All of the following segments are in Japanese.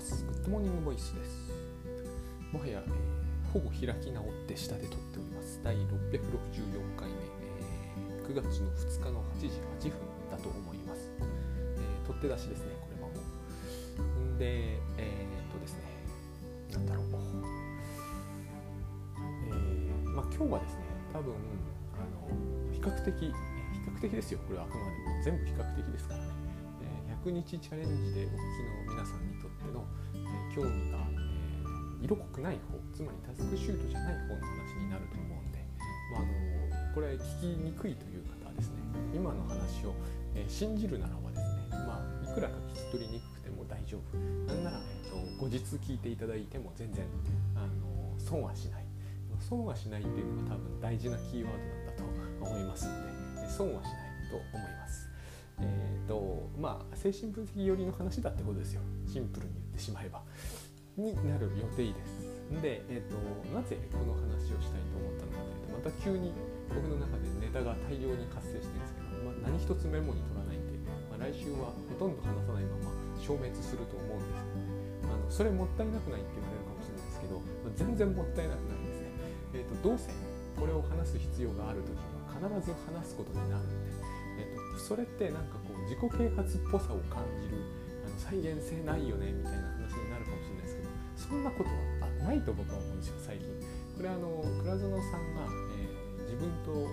ます。グッドモーニングボイスです。もはや、えー、ほぼ開き直って下で撮っております。第664回目、えー、9月の2日の8時8分だと思います、えー、取って出しですね。これはもう。んでえー、っとですね。なんだろう。えー、まあ今日はですね多分あの比較的比較的ですよ。これはあくまでも。全部比較的ですからね。100日チャレンジでお聞きの皆さんにとっての、え、興味が、えー、色濃くない方つまりタスクシュートじゃない方の話になると思うんで、まあ、あのこれ聞きにくいという方はですね今の話を、え、信じるならばですね、まあ、いくらか聞き取りにくくても大丈夫。なんなら、えーと、後日聞いていただいても全然あの損はしない。損はしないっていうのが多分大事なキーワードなんだと思いますので損はしないと思います。えーとまあ、精神分析寄りの話だってことですよ。シンプルに言ってしまえば。になる予定です。で、えーと、なぜこの話をしたいと思ったのかというとまた急に僕の中でネタが大量に活性してるんですけど、まあ、何一つメモに取らないんで、まあ、来週はほとんど話さないまま消滅すると思うんです。けどねあのそれもったいなくないって言われるかもしれないですけど、まあ、全然もったいなくないですね、えーと、どうせこれを話す必要がある時には必ず話すことになるんでえー、とそれってなんか自己啓発っぽさを感じるあの再現性ないよねみたいな話になるかもしれないですけどそんなことはないと僕は思うんですよ最近。これあの倉園さんが、えー、自分と、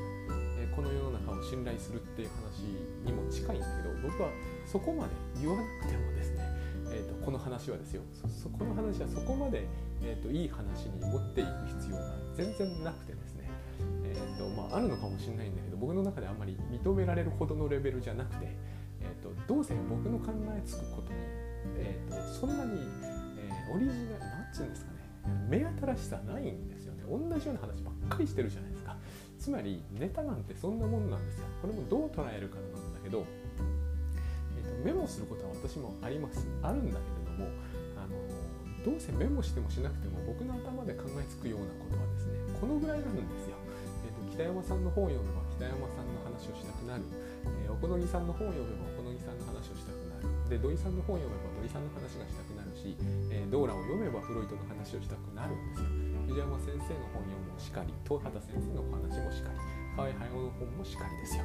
この世の中を信頼するっていう話にも近いんだけど僕はそこまで言わなくてもですね、えーと、この話はですよそこの話はそこまで、えーと、いい話に持っていく必要が全然なくてですねとまあ、あるのかもしれないんだけど僕の中であんまり認められるほどのレベルじゃなくて、どうせ僕の考えつくことに、えーと、そんなに、えー、オリジナルなんつうんですかね目新しさないんですよね。同じような話ばっかりしてるじゃないですか。つまりネタなんてそんなもんなんですよ。これもどう捉えるかなんだけど、えーと、メモすることは私もあります。あるんだけれどもあのどうせメモしてもしなくても僕の頭で考えつくようなことはですねこのぐらいなんですよ。えー、と北山さんの本を読めば北山さんの話をしたくなる、えー、お好みさんの本を読めばで土井さんの本読めば土井さんの話がしたくなるし、えー、ドーラを読めばフロイトの話をしたくなるんですよ藤山先生の本読むもしかり東畑先生のお話もしかり河合隼の本もしかりですよ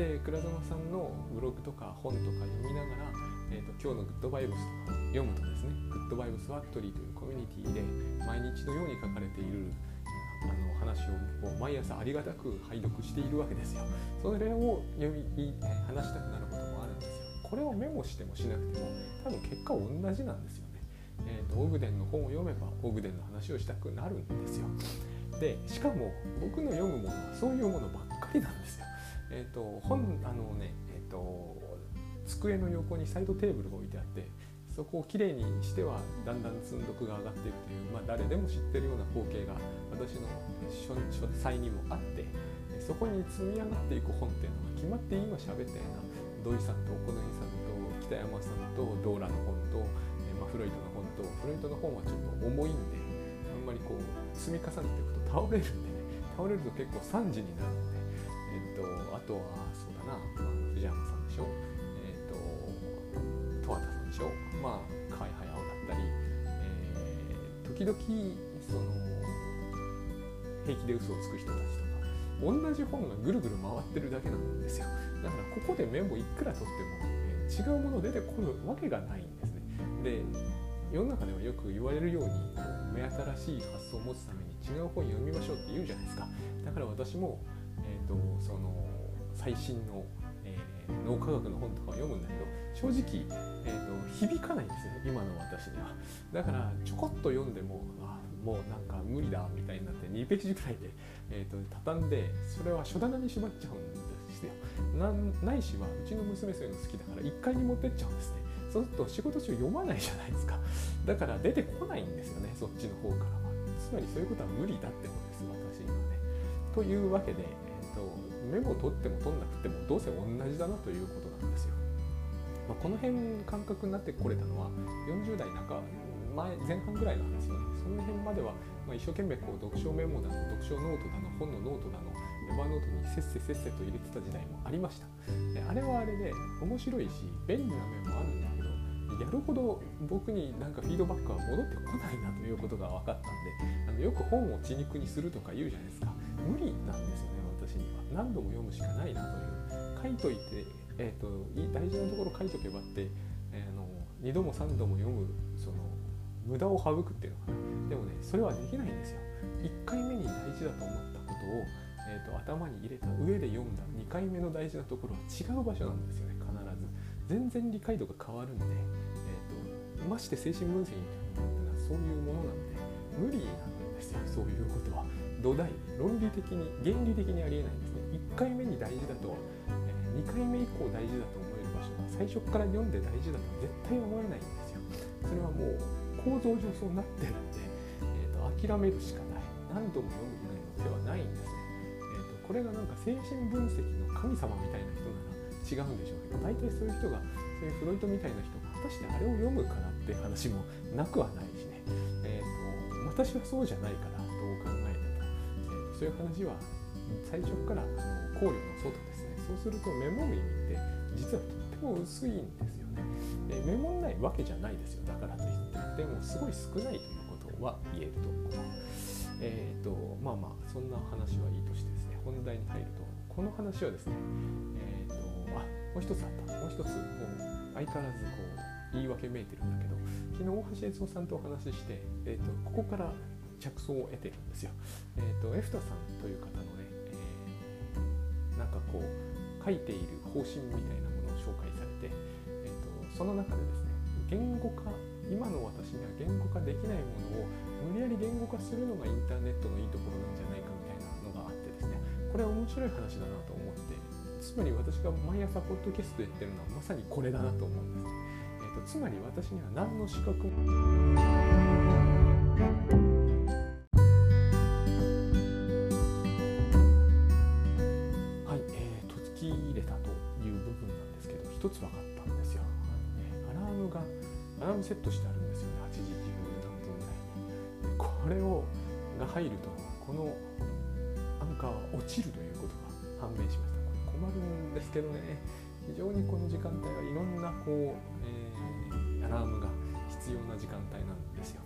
で倉園さんのブログとか本とか読みながら、えーと、今日のグッドバイブスとか読むとですねグッドバイブスファクトリーというコミュニティで毎日のように書かれているあの話を毎朝ありがたく拝読しているわけですよ。それを読み話したくなるこ。れをメモしてもしなくても多分結果同じなんですよね。えーと、オグデンの本を読めばオグデンの話をしたくなるんですよ。でしかも僕の読むものはそういうものばっかりなんですよ。えっ、ー、と本あのねえっ、ー、と机の横にサイドテーブルが置いてあってそこをきれいにしてはだんだん積んどくが上がっていくという、まあ、誰でも知ってるような光景が私の書斎にもあってそこに積み上がっていく本っていうのが決まって今喋ったような土井さんと小野さんと北山さんとドーラの本と、えまあ、フロイトの本とフロイトの本はちょっと重いんであんまりこう積み重ねていくと倒れるんでね倒れると結構惨事になるんで、えっと、あとはそうだな、まあ、藤山さんでしょえっと十和田さんでしょまあ河合駿だったり、えー、時々その平気で嘘をつく人たちと同じ本がぐるぐる回ってるだけなんですよ。だからここでメモいくら取っても、え、違うもの出てこるわけがないんですね。で世の中ではよく言われるように目新しい発想を持つために違う本読みましょうって言うじゃないですか。だから私も、えーと、その最新の、えー、脳科学の本とかを読むんだけど正直、えーと、響かないんですね。今の私には。だからちょこっと読んでもあもうなんか無理だみたいになって2ページぐらいで、えーと、畳んでそれは書棚にしまっちゃうんですよ。ないしはうちの娘そういうの好きだから1階に持ってっちゃうんですね。そうすると仕事中読まないじゃないですか。だから出てこないんですよねそっちの方からは。つまりそういうことは無理だってことです私にはね。というわけで、えーと、メモを取っても取んなくてもどうせ同じだなということなんですよ。まあ、この辺感覚になってこれたのは40代中前前半ぐらいの話なんですねその辺までは、まあ、一生懸命こう読書メモだの読書ノートだの本のノートだの Evernote にせっせせっせと入れてた時代もありました。であれはあれで面白いし便利な面もあるんだけどやるほど僕になんかフィードバックは戻ってこないなということが分かったんであのよく本を血肉にするとか言うじゃないですか。無理なんですよね私には。何度も読むしかないなという。書いといて、えーと、大事なところ書いとけばって、えー、の2度も3度も読む無駄を省くっていうのかな。でもねそれはできないんですよ。1回目に大事だと思ったことを、えーと、頭に入れた上で読んだ2回目の大事なところは違う場所なんですよね必ず。全然理解度が変わるんで、えーと、まして精神分析みたいなものってのはそういうものなので無理なんですよそういうことは。土台論理的に原理的にありえないんですね。1回目に大事だと、えー、2回目以降大事だと思える場所が最初から読んで大事だとは絶対思えないんですよ。それはもう構造上そうなってるんで、えーと、諦めるしかない。何度も読む以外の手はないんですね、えーと、これがなんか精神分析の神様みたいな人なら違うんでしょうけど大体そういう人がそういうフロイトみたいな人が果たしてあれを読むかなっていう話もなくはないしね、えーと、私はそうじゃないからどう考えても、えー、そういう話は最初からあの考慮の外ですね。そうするとメモる意味って実はとっても薄いんですよね、えメモんないわけじゃないですよ。だからといってでもすごい少ないということは言えると思う。えーとまあまあそんな話はいいとしてですね本題に入るとこの話はですね、えーと、あもう一つあったもう一つもう相変わらずこう言い訳めいてるんだけど昨日大橋悦夫さんとお話しして、えーと、ここから着想を得てるんですよ。えーと、エフタさんという方のね、えー、なんかこう書いている方針みたいなものを紹介されて、えー、とその中でですね言語化今の私には言語化できないものを無理やり言語化するのがインターネットのいいところなんじゃないかみたいなのがあってですね。これは面白い話だなと思ってつまり私が毎朝ポッドキャストでやってるのはまさにこれだなと思うんです、えーと、つまり私には何の資格もセットしてあるんですよね。8時10何分台に。これをが入るとこのアンカーは落ちるということが判明しました。これ困るんですけどね。非常にこの時間帯はいろんなこう、えー、アラームが必要な時間帯なんですよ、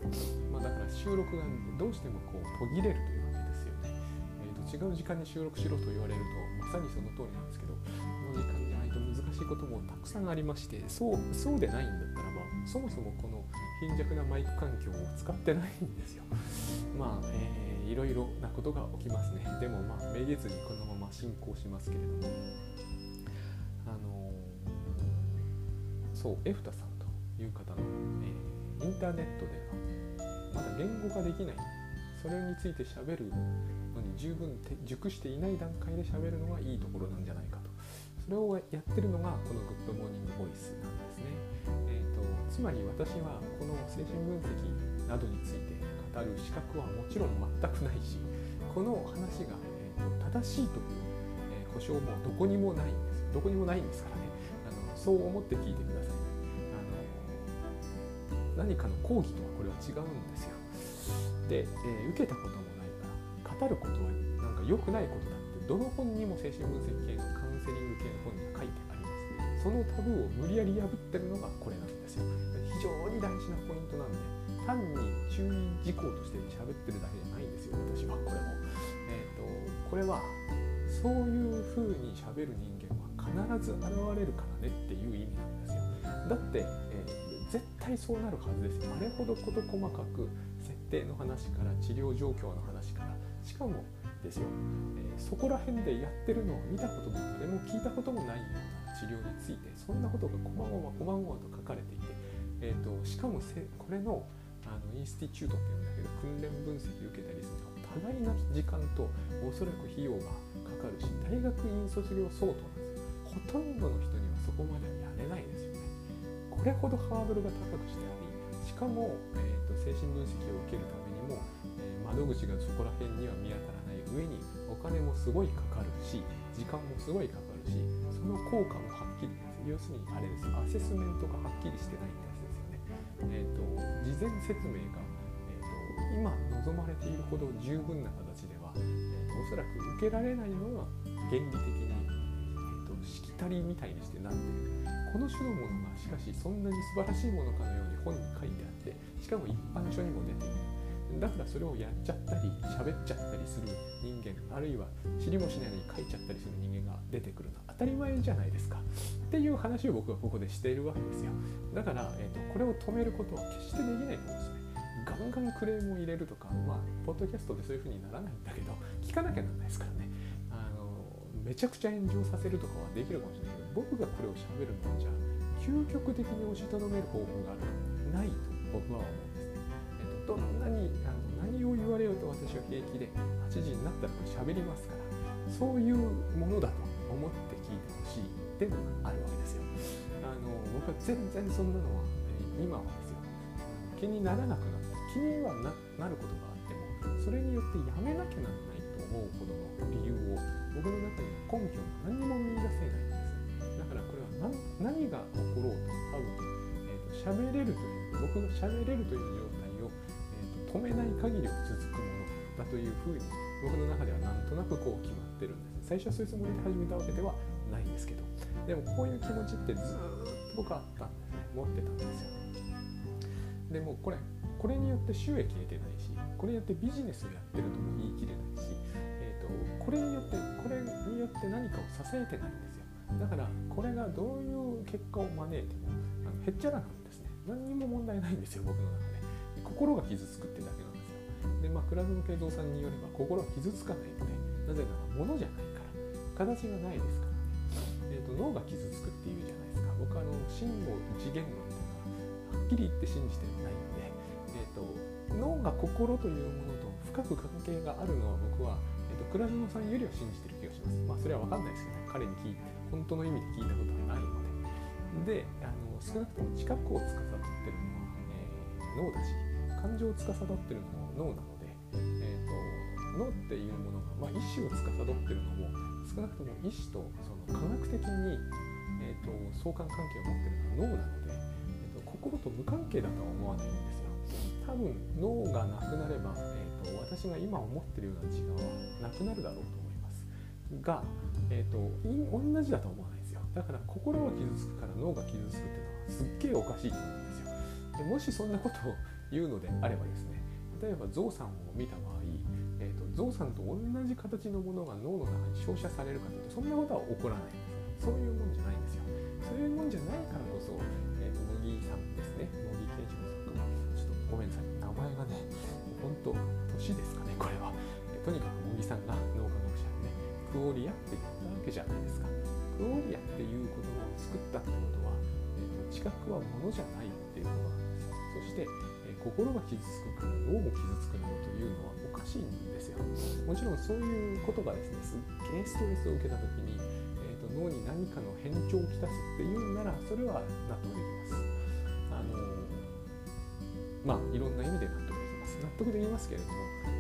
まあ、だから収録がどうしてもこう途切れるというわけですよね、えーと、違う時間に収録しろと言われるとまさにその通りなんですけどこの時間しいこともたくさんありましてそうそうでないんだったらばそもそもこの貧弱なマイク環境を使ってないんですよ。まあ、えー、いろいろなことが起きますね。でもまあめげずにこのまま進行しますけれども、あのー、そうエフタさんという方の、えー、インターネットではまだ言語化できないそれについて喋るのに十分熟していない段階で喋るのがいいところなんじゃないかとそれをやってるのがこのグッドモーニングボイスなんですね。えー、とつまり私はこの精神分析などについて語る資格はもちろん全くないしこの話が、えー、正しいという、えー、保証もどこにもないんです。どこにもないんですからね。あのそう思って聞いてくださいね。あの何かの講義とはこれは違うんですよ。で、えー、受けたこともないから語ることはなんか良くないことだってどの本にも精神分析系のそのタブーを無理やり破ってるのがこれなんですよ非常に大事なポイントなんで単に注意事項として喋ってるだけじゃないんですよ私はこれも。えーと、これはそういう風に喋る人間は必ず現れるからねっていう意味なんですよ。だって、えー、絶対そうなるはずですよ。あれほど事細かく設定の話から治療状況の話からしかもですよ、えー、そこら辺でやってるのを見たことも誰も聞いたこともないような治療についてそんなことがこまごまこまごまと書かれていて、えーと、しかもせこれのあのインスティチュートっていうんだけど訓練分析受けたりすると多大な時間とおそらく費用がかかるし大学院卒業相当なんですよ。ほとんどの人にはそこまではやれないですよね。これほどハードルが高くしてありしかも、えーと、精神分析を受けるためにも、えー、窓口がそこら辺には見当たらない上にお金もすごいかかるし時間もすごいかかる。しその効果もはっきり要するにあれですアセスメントがはっきりしてないってやつですよね。えーと、事前説明が、えーと、今望まれているほど十分な形では、えーと、おそらく受けられないのが原理的に、えー、としきたりみたいにしてなってる。この種のものがしかしそんなに素晴らしいものかのように本に書いてあってしかも一般書にも出ているだからそれをやっちゃったり喋っちゃったりする人間あるいは知りもしないのに書いちゃったりする人間が出てくるのは当たり前じゃないですかっていう話を僕はここでしているわけですよ。だから、えーと、これを止めることは決してできないと思うんですね。ガンガンクレームを入れるとかまあポッドキャストでそういう風にならないんだけど聞かなきゃなんないですからね。あのめちゃくちゃ炎上させるとかはできるかもしれないけど僕がこれを喋るのはじゃあ究極的に押しとどめる方法があるかないと僕は思う。と、どんなにあの何を言われようと私は平気で8時になったらこれ喋りますからそういうものだと思って聞いてほしいっていうのがあるわけですよ。あの僕は全然そんなのは、今はですよ気にならなくなった気にはなることがあってもそれによってやめなきゃならないと思うほどの理由を僕の中には根拠が何も見出せないんですだからこれは何が起ころうと多分、えーと、喋れるという僕の喋れるという、止めない限りは続くものだというふうに僕の中ではなんとなくこう決まってるんです。最初はそういうつもりで始めたわけではないんですけど。でもこういう気持ちってずっと僕あったんですね持ってたんですよ。でもこれこれによって収益得てないしこれによってビジネスをやってるとも言い切れないし、えーとこれによってこれによって何かを支えてないんですよ。だからこれがどういう結果を招いてもあのへっちゃらなんですね。何にも問題ないんですよ僕の中で心が傷つくってですよでまあ倉園慶三さんによれば心は傷つかないのでなぜなら物じゃないから形がないですからね、えーと、脳が傷つくっていうじゃないですか。僕はあの真の一元論っていうのははっきり言って信じてないので、えーと、脳が心というものと深く関係があるのは僕は、えーと、倉園さんよりは信じてる気がします。まあそれは分かんないですよね。彼に聞いて本当の意味で聞いたことはないので。であの少なくとも知覚を司ってるのは、えー、脳だし感情を司ってるのも脳なの、えーと、脳っていうものが、まあ、意思を司ってるのも少なくとも意思とその科学的に、えーと、相関関係を持ってるのは脳なので、えーと、心と無関係だとは思わないんですよ。多分脳がなくなれば、えー、と私が今思ってるような自我はなくなるだろうと思います。がえーと、同じだと思わないですよ。だから心が傷つくから脳が傷つくっていうのはすっげえおかしいと思うんですよ。でもしそんなことを言うのであればですね例えばゾウさんを見た場合、えーと、ゾウさんと同じ形のものが脳の中に照射されるかというとそんなことは起こらないんです。そういうもんじゃないんですよ。そういうもんじゃないからこそ、えー、茂木さんですね。茂木健一郎さんかちょっとごめんなさい。名前がね本当年ですかねこれは、えー、とにかく茂木さんが脳科学者にねクオリアっていうけじゃないですか。クオリアっていう言葉を作ったってことは、えーと、知覚はものじゃないっていうことなんですよ。そして、心が傷つくから脳も傷つくのというのはおかしいんですよ。もちろんそういうことがですね、すっげえストレスを受けた時に、えーと、脳に何かの変調をきたすっていうんなら、それは納得できます。あの、まあいろんな意味で納得できます。納得できますけれども、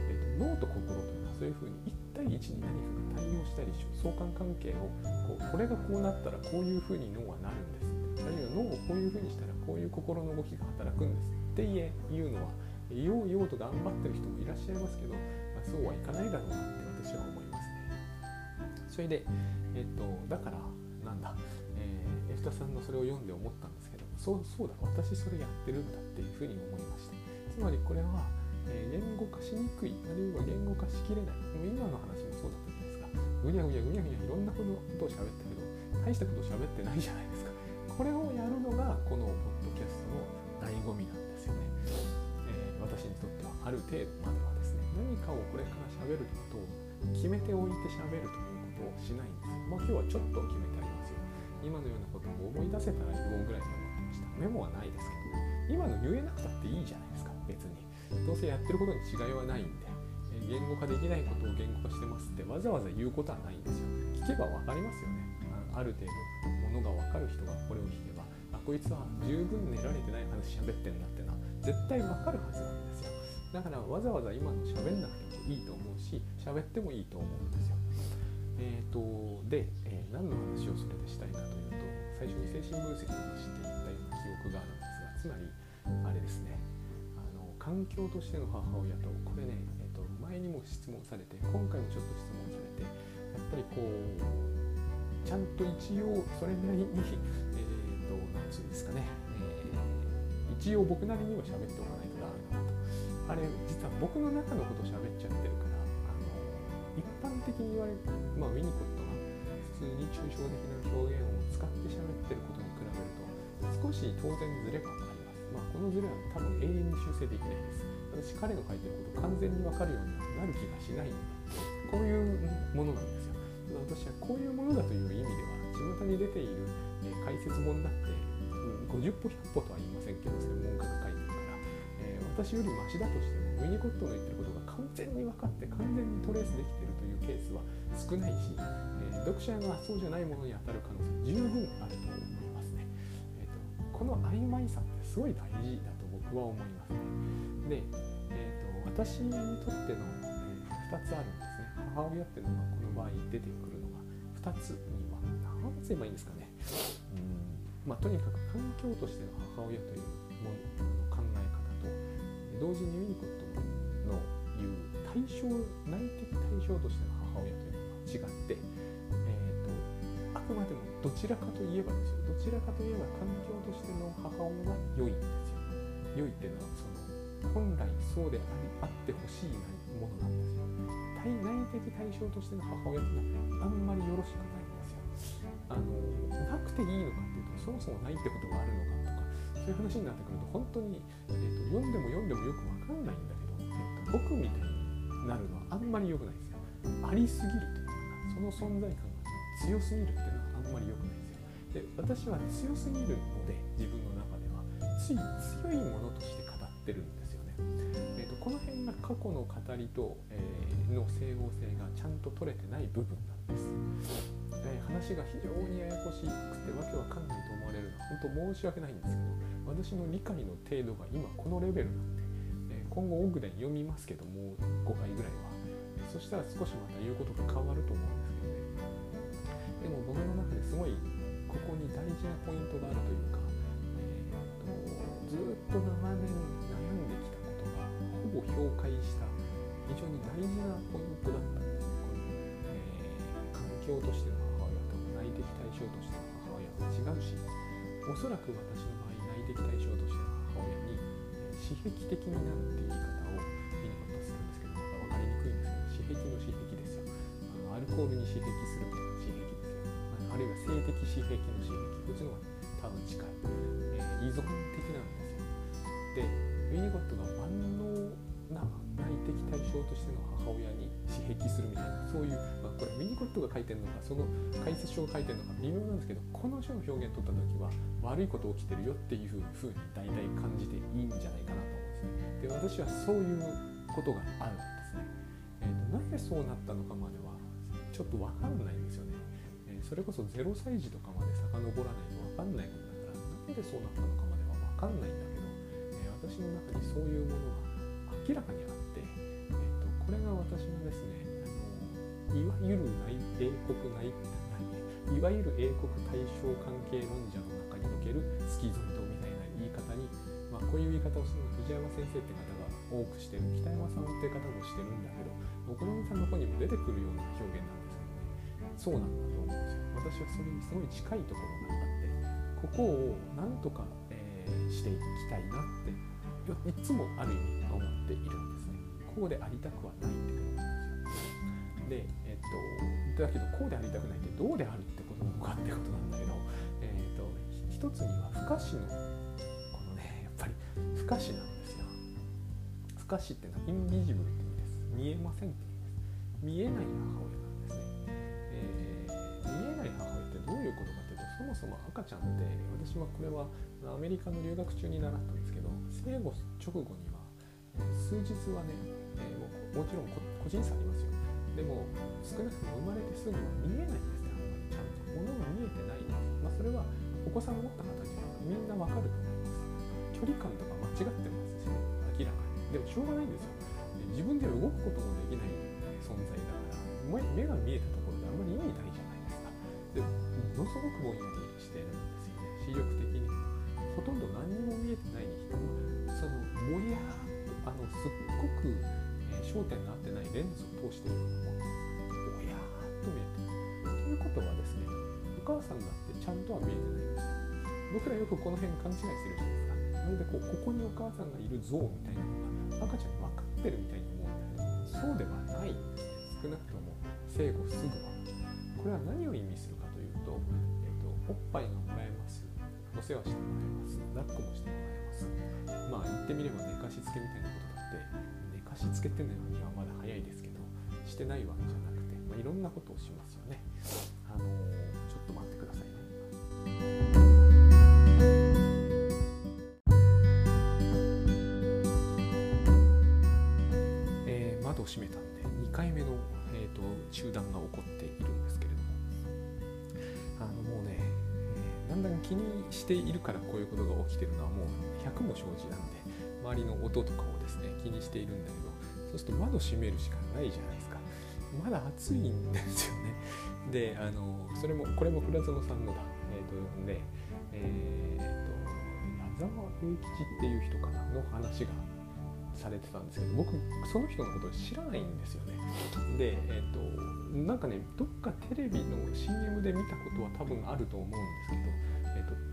えーと、脳と心というのはそういうふうに1対1に何かが対応したり相関関係をこうこれがこうなったらこういうふうに脳はなるんですあるいは脳をこういうふうにしたらこういう心の動きが働くんですっていうのは。言おう言おうと頑張ってる人もいらっしゃいますけど、まあ、そうはいかないだろうなって私は思いますね。それで、えっと、だからなんだ、えー、エフタさんのそれを読んで思ったんですけどそうそうだ私それやってるんだっていうふうに思いました。つまりこれはえー、言語化しにくいあるいは言語化しきれない。もう今の話もそうだったじゃないですか。ぐにゃぐにゃぐにゃぐにゃいろんなことを喋ったけど大したこと喋ってないじゃないこれをやるのがこのポッドキャストの醍醐味なんですよね、えー、私にとってはある程度まではですね何かをこれから喋ることを決めておいて喋るということをしないんです。まあ今日はちょっと決めてありますよ。今のようなことを思い出せたら言おうぐらいに思ってましたメモはないですけど今の言えなくたっていいじゃないですか。別に。どうせやってることに違いはないんで。言語化できないことを言語化してますってわざわざ言うことはないんですよ。聞けば分かりますよね。ある程度ものが分かる人がこれを聞けばあこいつは十分練られてない話喋ってんだってのは絶対分かるはずなんですよ。だからわざわざ今の喋んなくてもいいと思うし喋ってもいいと思うんですよ。えーとで、えー、何の話をそれでしたいかというと最初に精神分析の話って言ったような記憶があるんですがつまりあれですね。あの環境としての母親とこれね、えーと、前にも質問されて今回もちょっと質問されてやっぱりこうちゃんと一応それなりに、えーと、となんつうんですかね、えー、一応僕なりには喋っておかないとダメだな。とあれ実は僕の中のこと喋っちゃってるからあの一般的に言われる、まあ、ウィニコットが普通に抽象的な表現を使って喋ってることに比べると少し当然ズレがあります、まあ、このズレは多分永遠に修正できないです。私彼の書いてること完全に分かるようになる気がしないのでこういうものなんです。私はこういうものだという意味では巷に出ている、え解説本だって、うん、50歩100歩とは言いませんけど専門家が書いてるから私よりマシだとしてもウィニコットの言ってることが完全に分かって完全にトレースできてるというケースは少ないし、えー、読者がそうじゃないものに当たる可能性十分あると思いますね、えーと、この曖昧さってすごい大事だと僕は思いますね。で、えーと、私にとっての、えー、2つあるんですね。母親っていうのがこの場合出てくる2つには何つ言えばいいんですかね。うん。まあとにかく環境としての母親というものの考え方と同時にユニコットの言う対象内的対象としての母親というのは違って、えーと、あくまでもどちらかといえばですよ。どちらかといえば環境としての母親は良いんですよ。良いっていうのはその本来そうでありあってほしいものなんですよ。対内的対象としての母親っていうのはあんまりよろしくないんですよあのなくていいのかっていうとそもそもないってことがあるのかとかそういう話になってくると本当に、えーと、読んでも読んでもよくわかんないんだけど、えーと、僕みたいになるのはあんまり良くないですよ。ありすぎるというかその存在感が強すぎるっていうのはあんまり良くないですよ。で私は強すぎるので自分の中ではつい強いものとして語ってるんです。と、この辺が過去の語りと、えー、の整合性がちゃんと取れてない部分なんです。えー、話が非常にややこしくてわけわかんないと思われるのは本当申し訳ないんですけど私の理解の程度が今このレベルなんで、え今後奥で読みますけども5回ぐらいは、えそしたら少しまた言うことが変わると思うんですけどねでも僕の中ですごいここに大事なポイントがあるというか、えーと、ずっと長年がほぼ評価した非常に大事なポイントだったんですねこの、えー、環境としての母親と内的対象としての母親は違うしおそらく私の場合内的対象としての母親に刺激的になるっていう言い方をミニコットするんですけどまた分かりにくいんですけど刺激の刺激ですよあのアルコールに刺激するみたいな刺激ですよあるいは性的刺激の刺激こっちの方が多分近い、えー、依存的なんですよ。でウィニコットが万能な内的対象としての母親に刺激するみたいなそういう、まあ、これウィニコットが書いてるのかその解説書が書いてるのか微妙なんですけどこの書の表現を取った時は悪いこと起きてるよっていうふうに大体感じていいんじゃないかなと思うんですね。で私はそういうことがあるんですね、えーと、なぜそうなったのかまではちょっと分かんないんですよね、えー、それこそ0歳児とかまで遡らないと分かんないことだからなんでそうなったのかまでは分かんないんだ、私の中にそういうものが明らかにあって、えーと、これが私のですねあのいわゆる内英国内いわゆる英国大正関係論者の中におけるスキゾイドみたいな言い方に、まあ、こういう言い方をするの藤山先生って方が多くしてる北山さんって方もしてるんだけどお好みさんの方にも出てくるような表現なんですけどねそうなんだと思うんですよ私はそれにすごい近いところがあってここをなんとか、えー、していきたいなっていつもある意味思っているんですね。こうでありたくはないってことなんですよ。でえっとだけどこうでありたくないってどうであるってことなのかってことなんだけど、えっと一つには不可視のこのねやっぱり不可視なんですよ。不可視っていうのはインビジブルって意味です。見えませんって意味です。見えない母親なんですね、えー、見えない母親ってどういうことかっていうとそもそも赤ちゃんって私はこれはアメリカの留学中に習ったんですけど生後直後には数日はね、えー、ももちろん個人差ありますよでも少なくとも生まれてすぐは見えないんですねあんまり。ちゃんと。物が見えてないんです、まあ、それはお子さんを持った方にはみんなわかると思います。距離感とか間違ってますし、明らかに。でもしょうがないんですよ。自分で動くこともできない存在だから目が見えたところであんまり意味ないじゃないですか。でものすごくぼんやりしてるんですよね。視力的に。ほとんど何にも見えてないにしてもそのぼやっとあのすっごく、えー、焦点の合ってないレンズを通しているようなもぼやーっと見えてるということはですねお母さんだってちゃんとは見えてないんですよ僕らよくこの辺勘違いするじゃないですかまるでこうここにお母さんがいる像みたいなのが赤ちゃん分かってるみたいに思うんだけどそうではない少なくとも生後すぐは。これは何を意味するかというと,、えーと、おっぱいがもらえますお世話してもらえます。抱っこもしてもらえます。まあ言ってみれば寝かしつけみたいなことだって寝かしつけってのにはまだ早いですけどしてないわけじゃなくて、まあ、いろんなことをしますよね。あの、ちょっと待ってくださいね。えー、窓を閉めたんで2回目の、えーと中断が起こって気にしているからこういうことが起きてるのはもう100も承知なんで周りの音とかをですね気にしているんだけどそうすると窓閉めるしかないじゃないですか。まだ暑いんですよね。であのそれもこれも倉園さんのだえっ、ー、とでえっ、ー、と矢沢永吉っていう人かなの話がされてたんですけど僕その人のことを知らないんですよね。でえっ、ー、となんかねどっかテレビの CM で見たことは多分あると思うんですけど、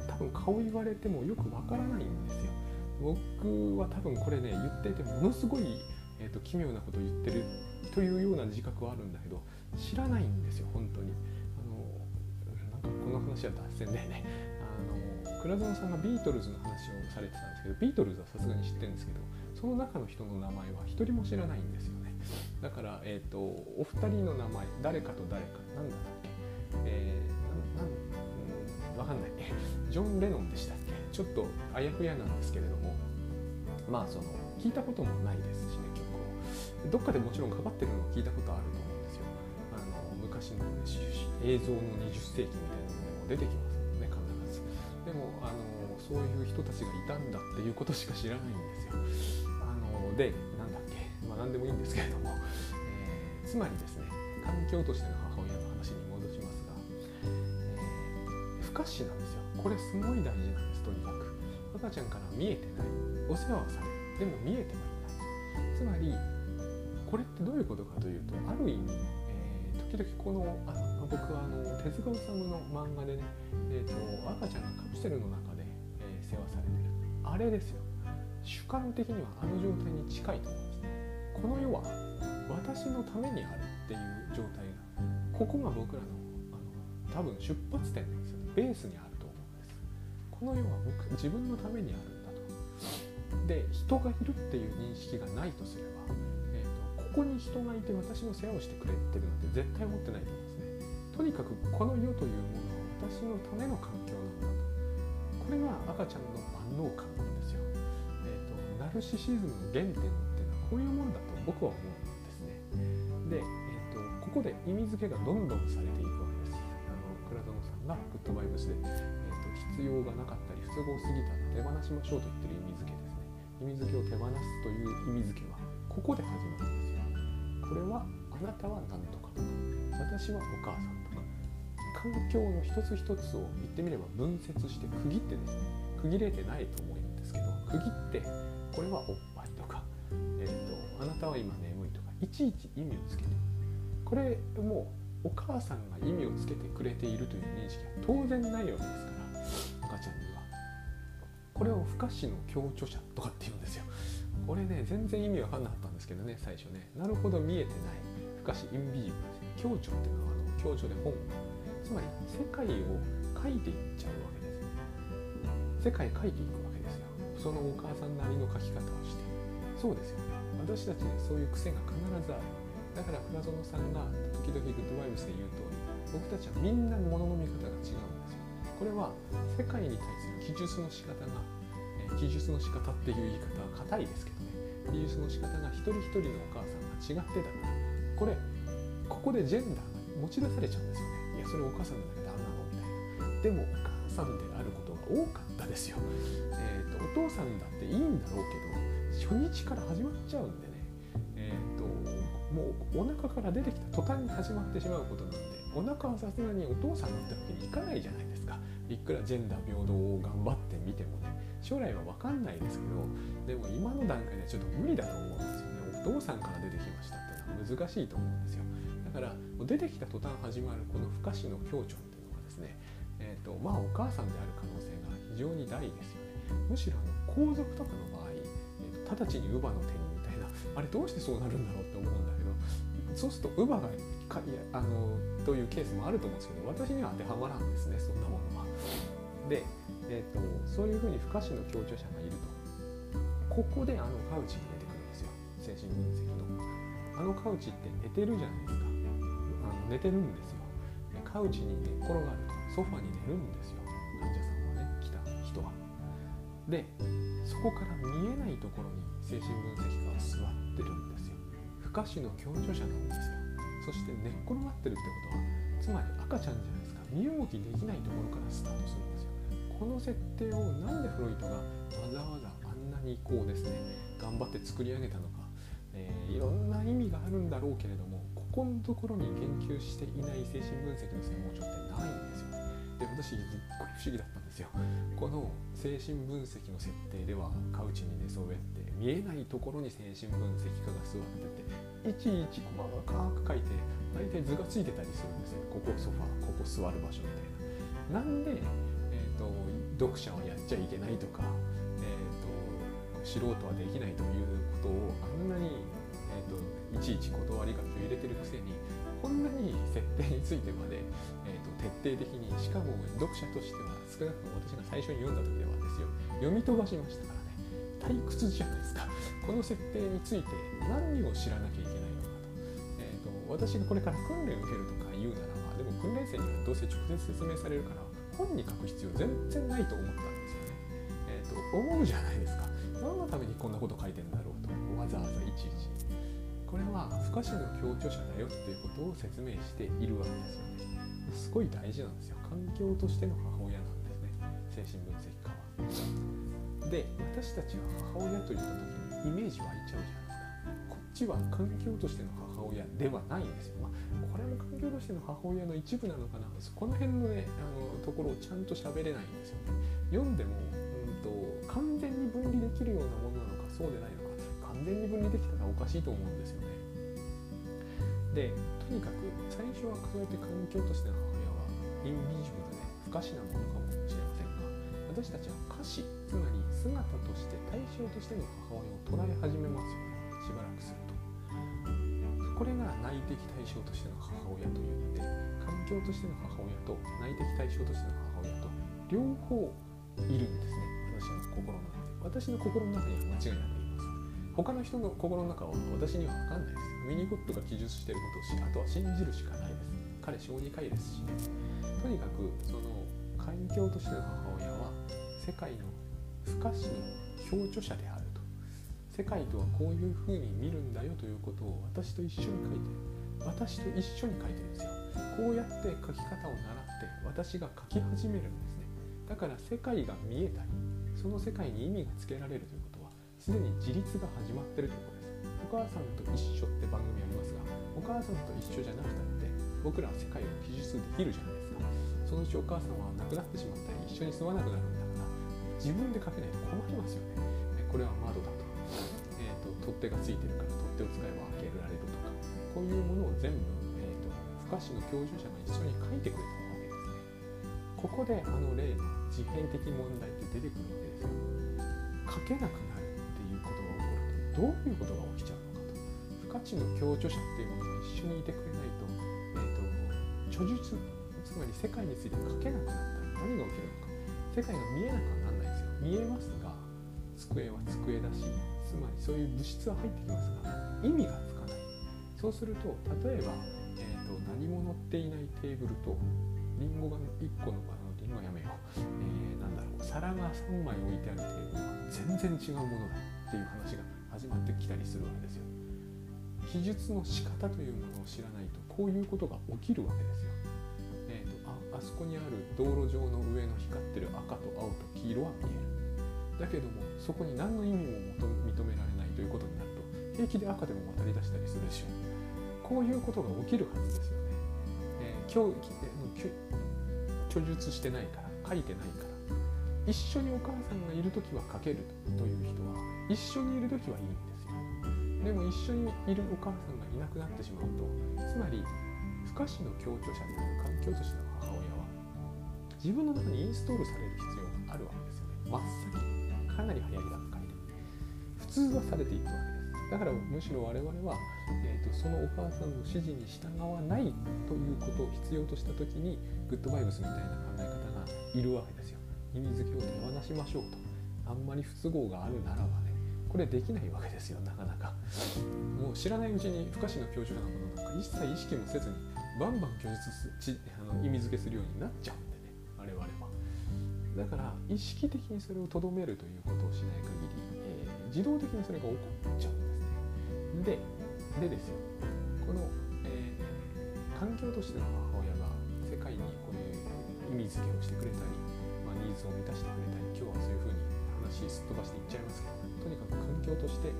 多分顔言われてもよくわからないんですよ。僕は多分これね言っててものすごい、えーと、奇妙なことを言ってるというような自覚はあるんだけど知らないんですよ本当に。あのなんかこの話は脱線だよね。あの倉園さんがビートルズの話をされてたんですけどビートルズはさすがに知ってるんですけどその中の人の名前は一人も知らないんですよね。だから、えーと、お二人の名前誰かと誰か何だったっけ？えー、わかんない。ジョン・レノンでしたっけ？ちょっとあやふやなんですけれども。まあその聞いたこともないですしね曲をどっかでもちろんかかってるのを聞いたことあると思うんですよ。あの昔の、ね、映像の20世紀みたいなのでも出てきますもんね必ずでもあのそういう人たちがいたんだっていうことしか知らないんですよ。あのでなんだっけ、まあ、何でもいいんですけれども、えー、つまりですね環境としてのえー、不可視なんですよ。これすごい大事なんですとにかく。赤ちゃんから見えてない。お世話はされる。でも見えてはいない。つまりこれってどういうことかというとある意味、えー、時々このあ僕はあの手塚治虫の漫画でね、えーと、赤ちゃんがカプセルの中で、えー、世話されてる。あれですよ。主観的にはあの状態に近いと思うんですね。この世は私のためにあるっていう状態がここが僕らのあの多分出発点なんですよね。ベースにあると思うんです。この世は僕自分のためにあるんだと。で人がいるっていう認識がないとすれば、えーと、ここに人がいて私の世話をしてくれてるなんて絶対思ってないと思うんですね。とにかくこの世というものは私のための環境なんだと。これが赤ちゃんの万能感なんですよ。えー、とナルシシズムの原点っていうのはこういうもんだと僕は思うんですね。で、えーと、ここで意味付けがどんどんされていくわけです。園さんがグッドバイブスで、えーと、必要がなかったり不都合すぎたら手放しましょうと言ってる意味付けですね。意味付けを手放すという意味付けはここで始まるんですよ。これはあなたは何とかとか私はお母さんとか環境の一つ一つを言ってみれば分節して区切ってですね区切れてないと思うんですけど区切ってこれはおっぱいとか、えーと、あなたは今眠いとかいちいち意味をつけてこれもうお母さんが意味をつけてくれているという認識は当然ないわけですから赤ちゃんには。これを不可視の強著者とかって言うんですよ。これね全然意味わかんなかったんですけどね最初ね。なるほど見えてない。不可視インビジブル強著っていうのはあの強著で本。つまり世界を書いていっちゃうわけです世界書いていくわけですよ。そのお母さんなりの書き方をして。そうですよ。ね私たちにそういう癖が必ずある。だから倉園さんが時々グッドバイブスで言う通り僕たちはみんな物のの見方が違うんですよ。これは世界に対する記述の仕方が記述の仕方っていう言い方は硬いですけどね。記述の仕方が一人一人のお母さんが違ってたからこれここでジェンダーが持ち出されちゃうんですよね。いやそれお母さんだけどあんなのみたいな。でもお母さんであることが多かったですよ。えー、とお父さんだっていいんだろうけど初日から始まっちゃうんでね。え、ー、もうお腹から出てきた途端に始まってしまうことなんでお腹はさすがにお父さんってわけにいかないじゃないですか。いくらジェンダー平等を頑張ってみてもね将来は分かんないですけどでも今の段階ではちょっと無理だと思うんですよね。お父さんから出てきましたっていうのは難しいと思うんですよ。だから出てきた途端始まるこの不可視の強調っていうのはですねえーとまあ、お母さんである可能性が非常に大ですよね。むしろあの皇族とかの場合、えーと、直ちに乳母の手にみたいなあれどうしてそうなるんだろうって思うんそうすると乳母がかいやあのというケースもあると思うんですけど私には当てはまらんですねそんなものは。で、えーと、そういうふうに不可視の強調者がいるとここであのカウチが出てくるんですよ精神分析の。あのカウチって寝てるじゃないですかあの寝てるんですよ。カウチに寝っ転がるとソファに寝るんですよ患者さんはね来た人は。でそこから見えないところに精神分析家は座ってるんです。不可視の共助者なんですよ。そして寝っ転がってるってことはつまり赤ちゃんじゃないですか身動きできないところからスタートするんですよ。この設定をなんでフロイトがわざわざあんなにこうですね頑張って作り上げたのか、えー、いろんな意味があるんだろうけれどもここのところに言及していない精神分析の専門書ってないんですよね。で私すっごい不思議だったんですよ。この精神分析の設定ではカウチに寝そべって見えないところに精神分析家が座ってていちいち細かく書いて大体図がついてたりするんですよ。ここソファーここ座る場所みたいな。なんで、えーと、読者はやっちゃいけないとか、えーと、素人はできないということをあんなにえー、といちいち断り書きを入れてるくせにこんなに設定についてまで、徹底的にしかも読者としては少なくとも私が最初に読んだ時ではですよ読み飛ばしましたからね退屈じゃないですか。この設定について何を知らなきゃいけないのかと,、えーと、私がこれから訓練を受けるとか言うならばでも訓練生にはどうせ直接説明されるから本に書く必要全然ないと思ったんですよね、えーと思うじゃないですか。何のためにこんなこと書いてんだろうとわざわざいちいち。これは不可視の共著者だよっていうことを説明しているわけですよ。すごい大事なんですよ。環境としての母親なんですね。精神分析家は。で私たちは母親と言った時にイメージ湧いちゃうじゃないですか。こっちは環境としての母親ではないんですよ、まあ、これも環境としての母親の一部なのかな。この辺のねあのところをちゃんと喋れないんですよね。読んでも、うんと、完全に分離できるようなものなのかそうでないのか。完全に分離できたらおかしいと思うんですよね。でとにかく最初はそうやって環境としての母親はインビジブルで不可視なものかもしれませんが私たちは可視つまり姿として対象としての母親を捉え始めますよねしばらくすると。これが内的対象としての母親といって環境としての母親と内的対象としての母親と両方いるんですね。私の心の中で。私の心の中には間違いなくいます他の人の心の中は私には分かんないです。ミニゴットが記述していることをしあとは信じるしかないです。彼小児科医ですし、とにかくその環境としての母親は世界の不可視の共著者であると。世界とはこういうふうに見るんだよということを私と一緒に書いてる私と一緒に書いてるんですよ。こうやって書き方を習って私が書き始めるんですね。だから世界が見えたりその世界に意味がつけられるということはすでに自立が始まってるということ。母さんと一緒って番組ありますがお母さんと一緒じゃなくたって僕らは世界を記述できるじゃないですか。そのうちお母さんは亡くなってしまったり一緒に住まなくなるんだから自分で書けないと困りますよね。これは窓だと,、えーと、取っ手がついてるから取っ手を使えば開けられるとかこういうものを全部、えーと、不可視の教授者が一緒に書いてくれたわけですね。ここであの例の自閉的問題って出てくるわけですよ。書けなくなどういうことが起きちゃうのか？と不可知の共著者っていうものが一緒にいてくれないと,、えーと、著述つまり世界について書けなくなったら何が起きるのか。世界が見えなくはなんないですよ。見えますが机は机だしつまりそういう物質は入ってきますが意味がつかない。そうすると例えば、えーと、何も乗っていないテーブルとリンゴが1個のあのリンゴはやめよう、えー、なんだろう。皿が3枚置いてあるテーブルは全然違うものだっていう話が始まってきたりするわけですよ。記述の仕方というものを知らないとこういうことが起きるわけですよ。えーと、ああそこにある道路上の上の光ってる赤と青と黄色は見える。だけどもそこに何の意味も認められないということになると平気で赤でも渡り出したりするでしょう。こういうことが起きるはずですよね。えー、今日著述してないから書いてないから一緒にお母さんがいる時は書けるという人は一緒にいる時はいいんですでも一緒にいるお母さんがいなくなってしまうとつまり不可視の共著者である環境としての母親は自分の中にインストールされる必要があるわけですよね。真っ先。かなり早い段階で普通はされていくわけです。だからむしろ我々は、えーと、そのお母さんの指示に従わないということを必要とした時にグッドバイブスみたいな考え方がいるわけですよ。意味付けを手放しましょうと。あんまり不都合があるならばね。これできないわけですよなかなか。もう知らないうちに不可視の教授なものなんか一切意識もせずにバンバン拒絶あの意味付けするようになっちゃうんでね我々は。だから意識的にそれをとどめるということをしない限り、えー、自動的にそれが起こっちゃうんですね。ででですよ。この、えー、環境としての母親が世界にこういう意味付けをしてくれたり、まあ、ニーズを満たしてくれたり今日はそういうふうに話すっ飛ばしていっちゃいますけど。とにかく環境として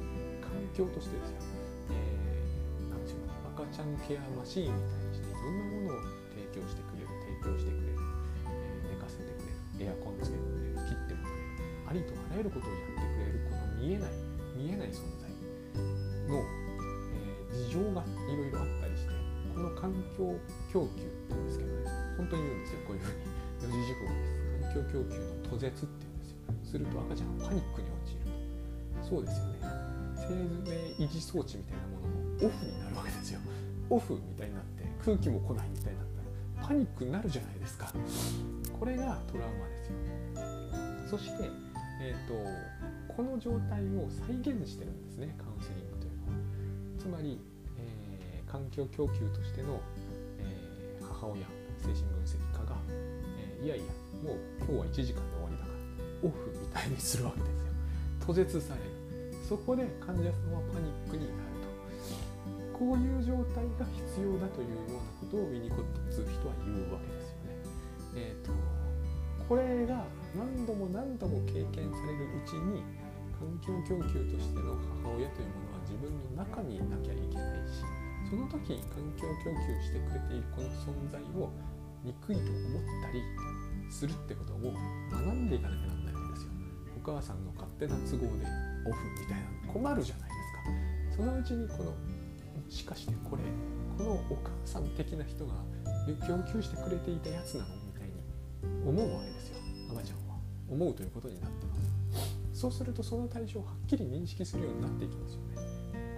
環境としてですよ、えー、なんでしょう赤ちゃんケアマシーンみたいにしていろんなものを提供してくれる提供してくれる、えー、寝かせてくれるエアコンつけてくれる切ってもくれるありとあらゆることをやってくれるこの見えない見えない存在のえ事情がいろいろあったりしてこの環境供給って言うんですけどね。本当に言うんですよこういうふうに。四字熟語です環境供給の途絶っていうんですよすると赤ちゃんはパニックに陥る。そうですよね。生命維持装置みたいなものもオフになるわけですよ。オフみたいになって空気も来ないみたいになったらパニックになるじゃないですか。これがトラウマですよ。そして、えーと、この状態を再現してるんですねカウンセリングというのは。つまりえ環境供給としての、えー、母親精神分析家が、えー、いやいやもう今日は1時間で終わりだからオフみたいにするわけですよ。途絶されるそこで患者さんはパニックになるとこういう状態が必要だというようなことをウィニコットという人は言うわけですよねえっ、ー、とこれが何度も何度も経験されるうちに環境供給としての母親というものは自分の中にいなきゃいけないしその時に環境供給してくれているこの存在を憎いと思ったりするってことを学んでいかなきゃなんないわけですよ。お母さんの勝手な都合でオフみたいな困るじゃないですか。そのうちにこのもしかしてこれこのお母さん的な人が供給してくれていたやつなのみたいに思うわけですよ。赤ちゃんは。思うということになってます。そうするとその対象をはっきり認識するようになっていきますよね。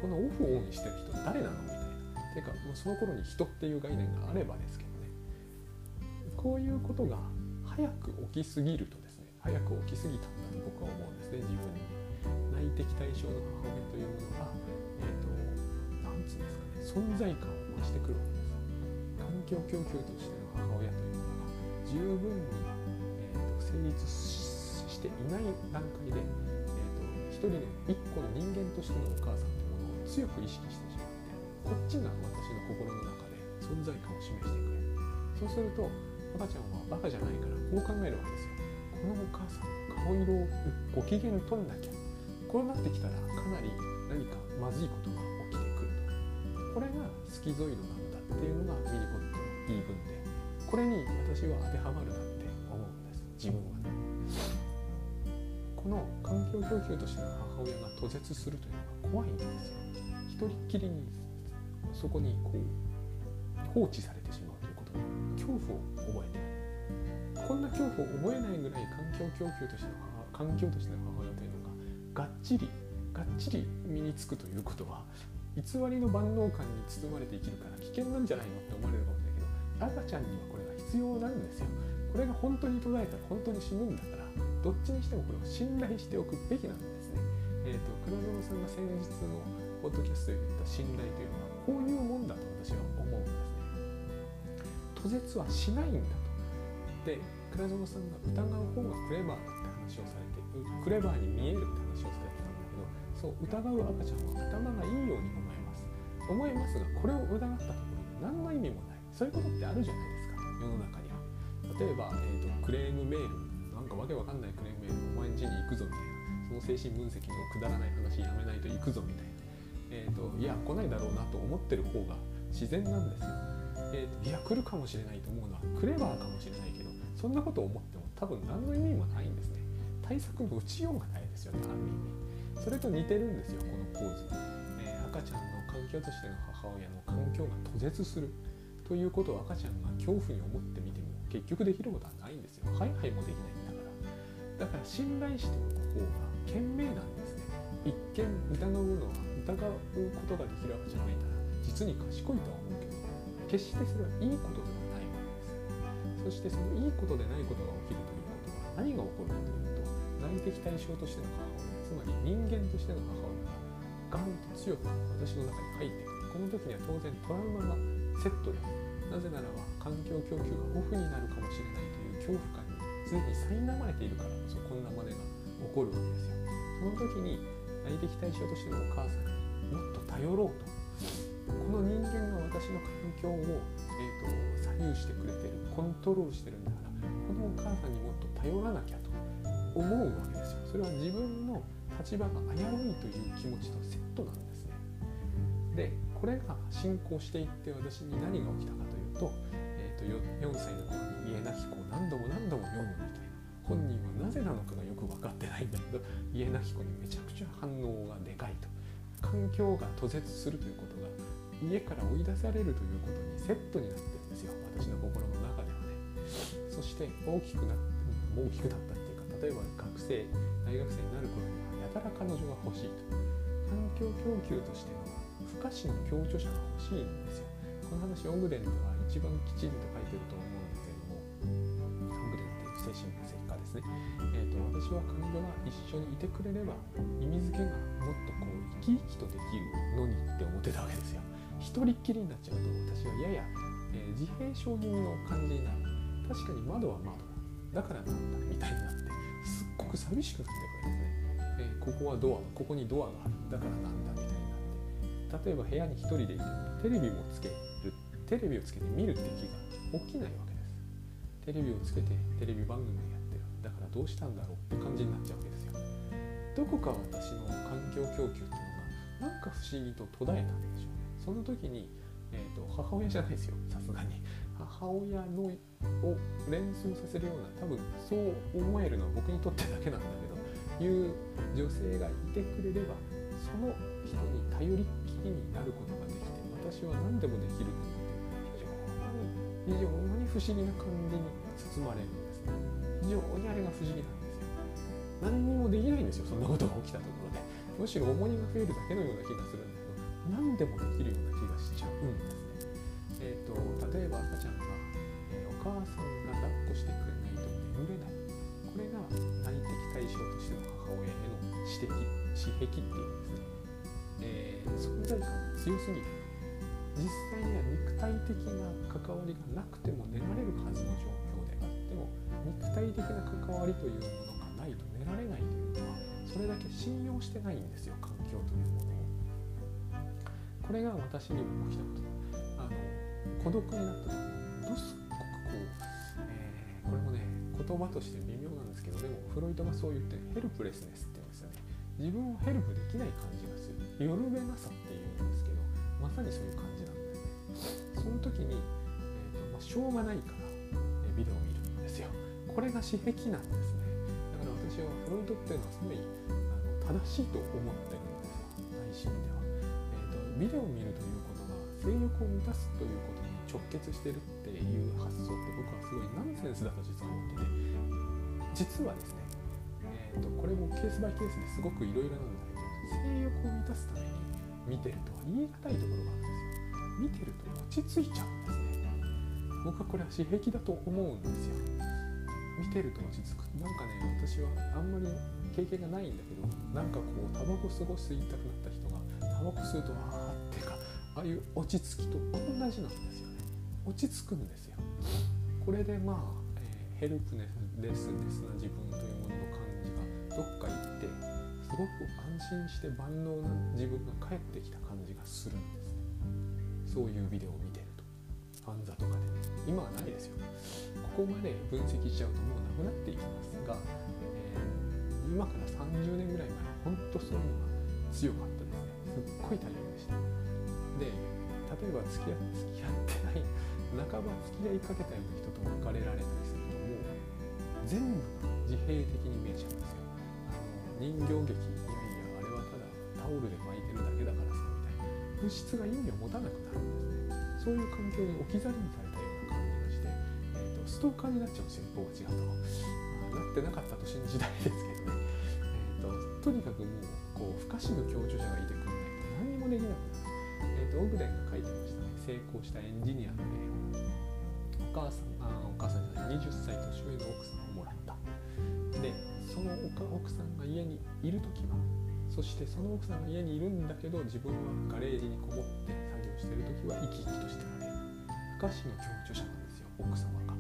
このオフオンにしてる人誰なのみたいな。ていうかもうその頃に人っていう概念があればですけどね。こういうことが早く起きすぎるとですね早く起きすぎたんだと僕は思うんですね自分に。内的対象の母親というものがえ、ー、と何つうんですかね存在感を増してくるわけです環境供給としての母親というものが十分に、えーと、成立していない段階で、えーと、一人の一個の人間としてのお母さんというものを強く意識してこっちが私の心の中で存在感を示してくれる。そうすると赤ちゃんはバカじゃないからこう考えるわけですよ。このお母さんの顔色をご機嫌取んなきゃ。こうなってきたらかなり何かまずいことが起きてくると。これがスキゾイドなんだっていうのがミニコットの言い分でこれに私は当てはまるなって思うんです。自分はね。この環境供給としての母親が途絶するというのは怖いんですよ。一人っきりにそこにこう放置されてしまうということに恐怖を覚えてこんな恐怖を覚えないぐらい環境供給としての母環境としての母親というのがっちりがっちり身につくということは偽りの万能感に包まれて生きるから危険なんじゃないのって思われるかもしれないけど赤ちゃんにはこれが必要なんですよ。これが本当に途絶えたら本当に死ぬんだからどっちにしてもこれを信頼しておくべきなんですね。えっ、ー、と黒園さんが先日のポッドキャストで言った信頼というのはこういうもんだと私は思うんですね。途絶はしないんだと。で倉園さんが疑う方がクレバーだって話をされてクレバーに見えるってそう疑う赤ちゃんは頭がいいように思えます。思いますがこれを疑ったところで何の意味もない。そういうことってあるじゃないですか。世の中には。例えば、えーと、クレームメール。なんかわけわかんないクレームメール。お前ん家に行くぞみたいな。その精神分析のくだらない話やめないと行くぞみたいな。えーと、いや来ないだろうなと思ってる方が自然なんですよ。えーと、いや来るかもしれないと思うのはクレバーかもしれないけどそんなことを思っても多分何の意味もないんですね。対策の打ちようがないですよねある意味。それと似てるんですよこの構図。えー、赤ちゃんの環境としての母親の環境が途絶するということを赤ちゃんが恐怖に思ってみても結局できることはないんですよ。ハイハイもできないんだから。だから信頼しておく方が賢明なんですね一見疑うのは疑うことができるわけじゃないなら実に賢いとは思うけど決してそれはいいことではないわけですそしてそのいいことでないことが起きるということは何が起こるかというと内的対象としての母親つまり人間としての母親がガンと強く私の中に入ってく。るこの時には当然トラウマがセットでなぜならば環境供給がオフになるかもしれないという恐怖感にすでに苛まれているからこそこんな真似が起こるわけですよ。その時に内的対象としてのお母さんにもっと頼ろうと。この人間が私の環境を、えーと、左右してくれてるコントロールしてるんだからこのお母さんにもっと頼らなきゃと思うわけですよ。それは自分の立場が危ういという気持ちとセットなんですね。でこれが進行していって私に何が起きたかというと,、えーと、4歳の頃に家なき子を何度も何度も読むみたいな。本人はなぜなのかがよく分かってないんだけど家なき子にめちゃくちゃ反応がでかいと。環境が途絶するということが家から追い出されるということにセットになってるんですよ。私の心の中ではね。そして大きくなって大きくなったっていうか例えば学生大学生になる頃にはやたら彼女が欲しいと。環境供給としての不可視の共著者が欲しいんですよ。この話オグデンでは一番きちんと書いてると思うんだけれども。オグデンっていう精神分析家ですね、えーと、私は彼女が一緒にいてくれれば意味付けがもっとこう生き生きとできるのにって思ってたわけですよ。一人っきりになっちゃうと私はやや、えー、自閉症気味の感じになる確かに窓は窓だだからなんだみたいになってすっごく寂しくなってくるんですね、え、ここはドアここにドアがある。だからなんだみたいになって。例えば部屋に一人でいてもテレビもつける。テレビをつけて見るって気が起きないわけです。テレビをつけてテレビ番組をやってる。だからどうしたんだろうって感じになっちゃうわけですよ。どこか私の環境供給っていうのがなんか不思議と途絶えたんでしょうね。その時に、えーと、母親じゃないですよ。さすがに。母親のを連想させるような多分そう思えるのは僕にとってだけなんだけど。いう女性がいてくれればその人に頼りっきりになることができて私は何でもできるんだっていう非常に非常に不思議な感じに包まれる。んですね非常にあれが不思議なんですよ。何にもできないんですよそんなことが起きたところでむしろ重荷が増えるだけのような気がするんです何でもできるような気がしちゃう。ん。ですね。えーと、例えば赤ちゃんが、えー、お母さんが抱っこしてくれないと眠れない。内的対象としての母親への指摘私癖っていうんですね、えー、存在感が強すぎる実際には肉体的な関わりがなくても寝られるはずの状況であっても肉体的な関わりというものがないと寝られないというのはそれだけ信用してないんですよ環境というものを。これが私にも起きたことあの孤独になった時にものすごくこう、えー、これもね言葉として微妙なんでもフロイトがそう言ってヘルプレスネスって言うんですよね。自分をヘルプできない感じがするよるべなさっていうんですけどまさにそういう感じなんですね。その時に、えーとまあ、しょうがないから、えビデオを見るんですよ。これが私癖なんですねだから私はフロイトっていうのはすごいあの正しいと思ってるんですよ。内心では。えー、とビデオを見るということが性欲を満たすということに直結してるっていう発想って僕はすごいナンセンスだと実は思ってて実はですね、えーと、これもケースバイケースですごくいろいろなんだけど性欲を満たすために見てるとは言い難いところがあるんですよ。見てると落ち着いちゃうんですね。僕はこれは私癖だと思うんですよ。見てると落ち着く。なんかね私はあんまり経験がないんだけどなんかこうタバコすごす吸いたくなった人がタバコ吸うとああっていうかああいう落ち着きと同じなんですよね。落ち着くんですよ。これでまあ、ヘルプネスネスな自分というものの感じが。どっか行ってすごく安心して万能な自分が帰ってきた感じがするんですね。そういうビデオを見てると。ファンザとかで。ね今はないですよ。ここまで分析しちゃうともうなくなっていきますが、えー、今から30年ぐらい前本当そういうのが強かったですね。すっごい大変でした。で例えば付き合付き合ってない半ば付き合いかけたような人と別れられたり全部自閉的に見えちゃうんですよ。人形劇いやいやあれはただタオルで巻いてるだけだからさみたいな物質が意味を持たなくなるんですね。そういう環境に置き去りにされたような感じがして、えーと、ストーカーになっちゃうんですよ一方が違うと。あなってなかったと信じたいですけどね、えーと、とにかくもうこう不可視の共助者がい。てくれないと何にもできなくなる、えーと、オグデンが書いてましたね。成功したエンジニアの例お母さんあお母さんじゃない。20歳年上の奥さん。その奥さんが家にいる時はそしてその奥さんが家にいるんだけど自分はガレージにこもって作業してる時は生き生きとしてられる不可視の共助者なんですよ奥様が。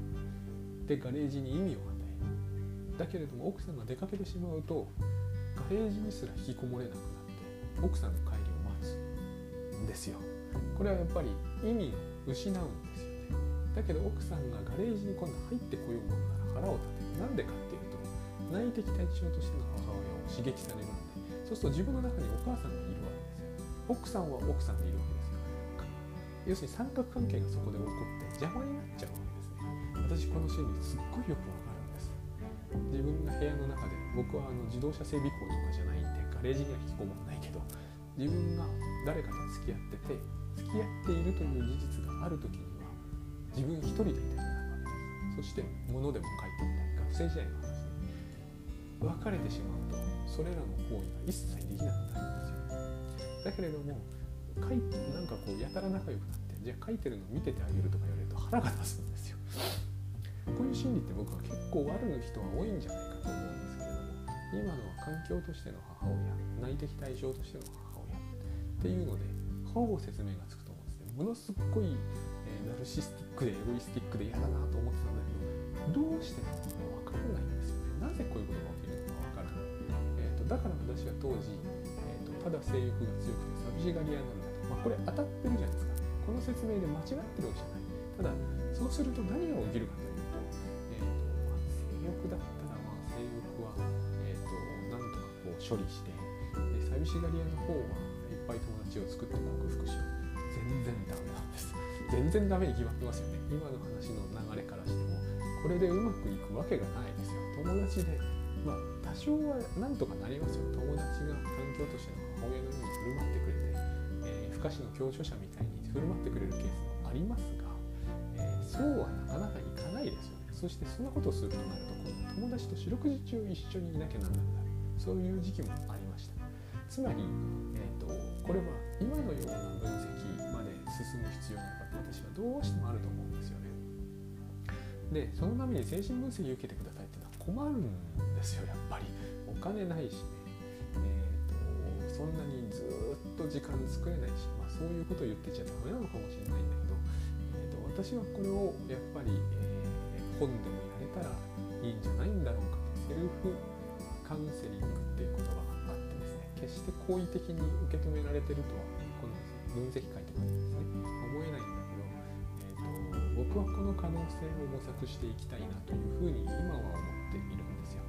でガレージに意味を与えるだけれども奥さんが出かけてしまうとガレージにすら引きこもれなくなって奥さんの帰りを待つんですよ。これはやっぱり意味を失うんですよね。だけど奥さんがガレージに今度入ってこようものなら腹を立てるなんでかって内的対象としての母親を刺激されるんでそうすると自分の中にお母さんがいるわけですよ。奥さんは奥さんでいるわけですから要するに三角関係がそこで起こって邪魔になっちゃうわけですね。私この心理すっごいよくわかるんです。自分が部屋の中で僕はあの自動車整備工とかじゃないんでガレージには引きこもらないけど自分が誰かと付き合ってて付き合っているという事実がある時には自分一人でいたくなるわけです。そして物でも書いてみたり学生時代の話。別れてしまうとそれらの行為が一切できなくなるんですよ。だけれども書いてなんかこうやたら仲良くなってじゃあ書いてるの見ててあげるとか言われると腹が立つんですよ。こういう心理って僕は結構悪い人は多いんじゃないかと思うんですけれども今のは環境としての母親内的対象としての母親っていうのでほぼ説明がつくと思うんですねものすっごい、えー、ナルシスティックでエゴイスティックで嫌だなと思ってたんだけどどうしてなのか分かんないんですよ。なぜこういうことが起きるのか分からない、えーと、だから私は当時、えーと、ただ性欲が強くて寂しがり屋なんだと、まあ、これ当たってるじゃないですか。この説明で間違ってるわけじゃない。ただそうすると何が起きるかというと性欲だったらまあ性欲は、えーと、なんとかこう処理してで寂しがり屋の方はいっぱい友達を作って克服しよう。全然ダメなんです。全然ダメに決まってますよね。今の話の流れからしても。これでうまくいくわけがないです。友達でまあ多少はなんとかなりますよ。友達が環境としての母親のように振る舞ってくれて、えー、不可視の共助者みたいに振る舞ってくれるケースもありますが、えー、そうはなかなかいかないですよね。そしてそんなことをするとなると友達と四六時中一緒にいなきゃなんなくなるそういう時期もありました。つまり、えーと、これは今のような分析まで進む必要がやっぱり私はどうしてもあると思うんですよね。でそのために精神分析を受けてくださいって困るんですよやっぱり。お金ないしね。えーと、そんなにずっと時間作れないし、まあ、そういうことを言ってちゃダメなのかもしれないんだけど、えーと、私はこれをやっぱり、えー、本でもやれたらいいんじゃないんだろうかとセルフカウンセリングっていう言葉があってですね決して好意的に受け止められてるとはこの分析会とかでですね。思えないんだけど、えーと、僕はこの可能性を模索していきたいなというふうに今は思ってっているんですよ。